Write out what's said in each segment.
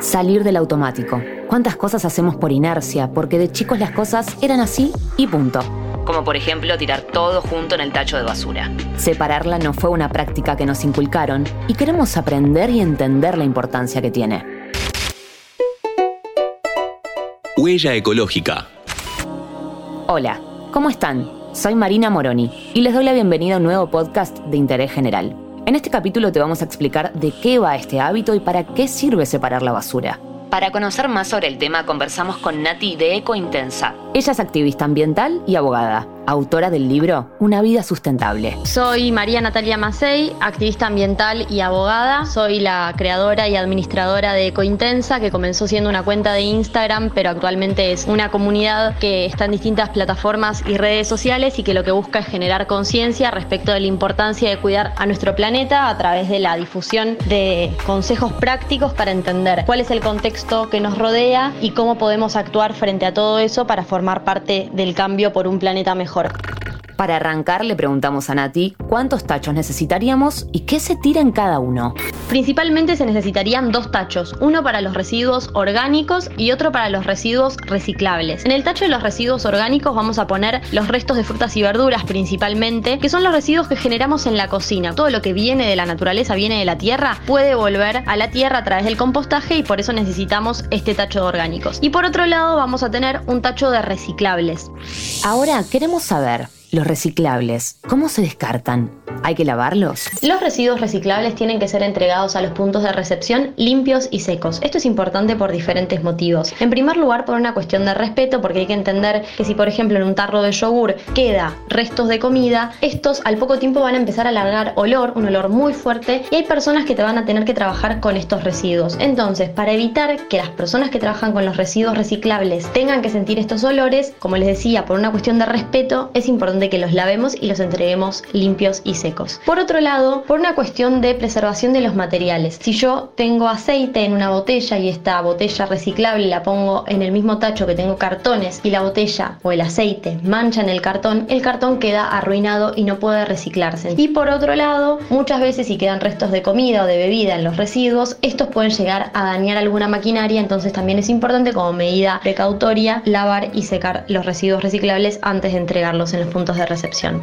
Salir del automático. ¿Cuántas cosas hacemos por inercia? Porque de chicos las cosas eran así y punto. Como por ejemplo tirar todo junto en el tacho de basura. Separarla no fue una práctica que nos inculcaron y queremos aprender y entender la importancia que tiene. Huella ecológica. Hola, ¿cómo están? Soy Marina Moroni y les doy la bienvenida a un nuevo podcast de interés general. En este capítulo te vamos a explicar de qué va este hábito y para qué sirve separar la basura. Para conocer más sobre el tema conversamos con Nati de Eco Intensa. Ella es activista ambiental y abogada autora del libro Una vida sustentable. Soy María Natalia Macei, activista ambiental y abogada. Soy la creadora y administradora de Ecointensa, que comenzó siendo una cuenta de Instagram, pero actualmente es una comunidad que está en distintas plataformas y redes sociales y que lo que busca es generar conciencia respecto de la importancia de cuidar a nuestro planeta a través de la difusión de consejos prácticos para entender cuál es el contexto que nos rodea y cómo podemos actuar frente a todo eso para formar parte del cambio por un planeta mejor mejor. Para arrancar le preguntamos a Nati cuántos tachos necesitaríamos y qué se tira en cada uno. Principalmente se necesitarían dos tachos, uno para los residuos orgánicos y otro para los residuos reciclables. En el tacho de los residuos orgánicos vamos a poner los restos de frutas y verduras principalmente, que son los residuos que generamos en la cocina. Todo lo que viene de la naturaleza, viene de la tierra, puede volver a la tierra a través del compostaje y por eso necesitamos este tacho de orgánicos. Y por otro lado vamos a tener un tacho de reciclables. Ahora queremos saber, los reciclables, ¿cómo se descartan? ¿Hay que lavarlos? Los residuos reciclables tienen que ser entregados a los puntos de recepción limpios y secos. Esto es importante por diferentes motivos. En primer lugar, por una cuestión de respeto, porque hay que entender que si, por ejemplo, en un tarro de yogur queda restos de comida, estos al poco tiempo van a empezar a largar olor, un olor muy fuerte, y hay personas que te van a tener que trabajar con estos residuos. Entonces, para evitar que las personas que trabajan con los residuos reciclables tengan que sentir estos olores, como les decía, por una cuestión de respeto, es importante que los lavemos y los entreguemos limpios y secos. Por otro lado, por una cuestión de preservación de los materiales. Si yo tengo aceite en una botella y esta botella reciclable la pongo en el mismo tacho que tengo cartones y la botella o el aceite mancha en el cartón, el cartón queda arruinado y no puede reciclarse. Y por otro lado, muchas veces si quedan restos de comida o de bebida en los residuos, estos pueden llegar a dañar alguna maquinaria, entonces también es importante como medida precautoria lavar y secar los residuos reciclables antes de entregarlos en los puntos de recepción.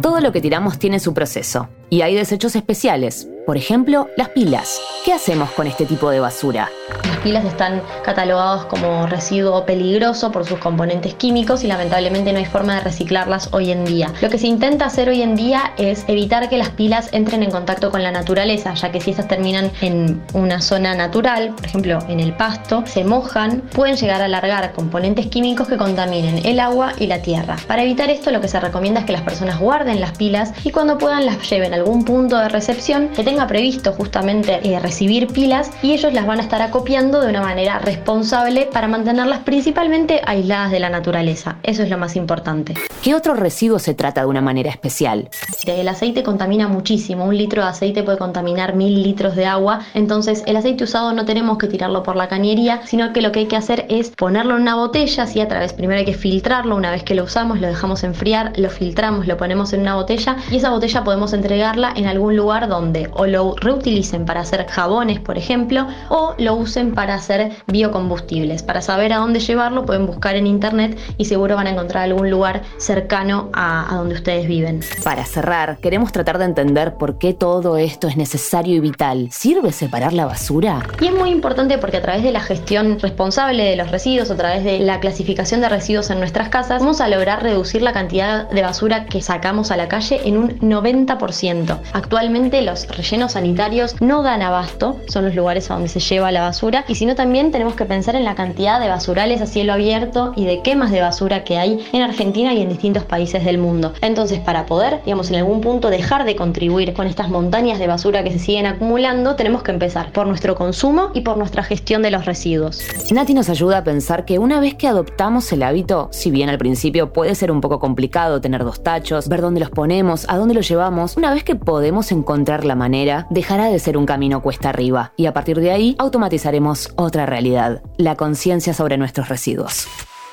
Todo lo que tiramos tiene su proceso y hay desechos especiales, por ejemplo, las pilas. ¿Qué hacemos con este tipo de basura? Las pilas están catalogadas como residuo peligroso por sus componentes químicos y lamentablemente no hay forma de reciclarlas hoy en día. Lo que se intenta hacer hoy en día es evitar que las pilas entren en contacto con la naturaleza, ya que si estas terminan en una zona natural, por ejemplo en el pasto, se mojan, pueden llegar a largar componentes químicos que contaminen el agua y la tierra. Para evitar esto lo que se recomienda es que las personas guarden las pilas y cuando puedan las lleven a algún punto de recepción que tenga previsto justamente eh, recibir pilas y ellos las van a estar acopiando de una manera responsable para mantenerlas principalmente aisladas de la naturaleza. Eso es lo más importante. ¿Qué otro residuo se trata de una manera especial? El aceite contamina muchísimo. Un litro de aceite puede contaminar mil litros de agua. Entonces el aceite usado no tenemos que tirarlo por la cañería, sino que lo que hay que hacer es ponerlo en una botella, así a través, primero hay que filtrarlo, una vez que lo usamos lo dejamos enfriar, lo filtramos, lo ponemos en una botella y esa botella podemos entregarla en algún lugar donde o lo reutilicen para hacer jabones, por ejemplo, o lo usen para hacer biocombustibles. Para saber a dónde llevarlo pueden buscar en internet y seguro van a encontrar algún lugar cercano a, a donde ustedes viven. Para cerrar, queremos tratar de entender por qué todo esto es necesario y vital. ¿Sirve separar la basura? Y es muy importante porque a través de la gestión responsable de los residuos, a través de la clasificación de residuos en nuestras casas, vamos a lograr reducir la cantidad de basura que sacamos a la calle en un 90%. Actualmente los rellenos sanitarios no dan abasto, son los lugares a donde se lleva la basura, y sino también tenemos que pensar en la cantidad de basurales a cielo abierto y de quemas de basura que hay en Argentina y en distintos países del mundo. Entonces, para poder, digamos, en algún punto dejar de contribuir con estas montañas de basura que se siguen acumulando, tenemos que empezar por nuestro consumo y por nuestra gestión de los residuos. Nati nos ayuda a pensar que una vez que adoptamos el hábito, si bien al principio puede ser un poco complicado tener dos tachos, ver dónde los ponemos, a dónde los llevamos, una vez que podemos encontrar la manera dejará de ser un camino cuesta arriba y a partir de ahí automatizaremos otra realidad, la conciencia sobre nuestros residuos.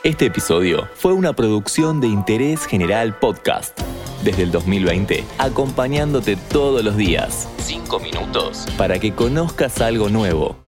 Este episodio fue una producción de Interés General Podcast. Desde el 2020, acompañándote todos los días. Cinco minutos. Para que conozcas algo nuevo.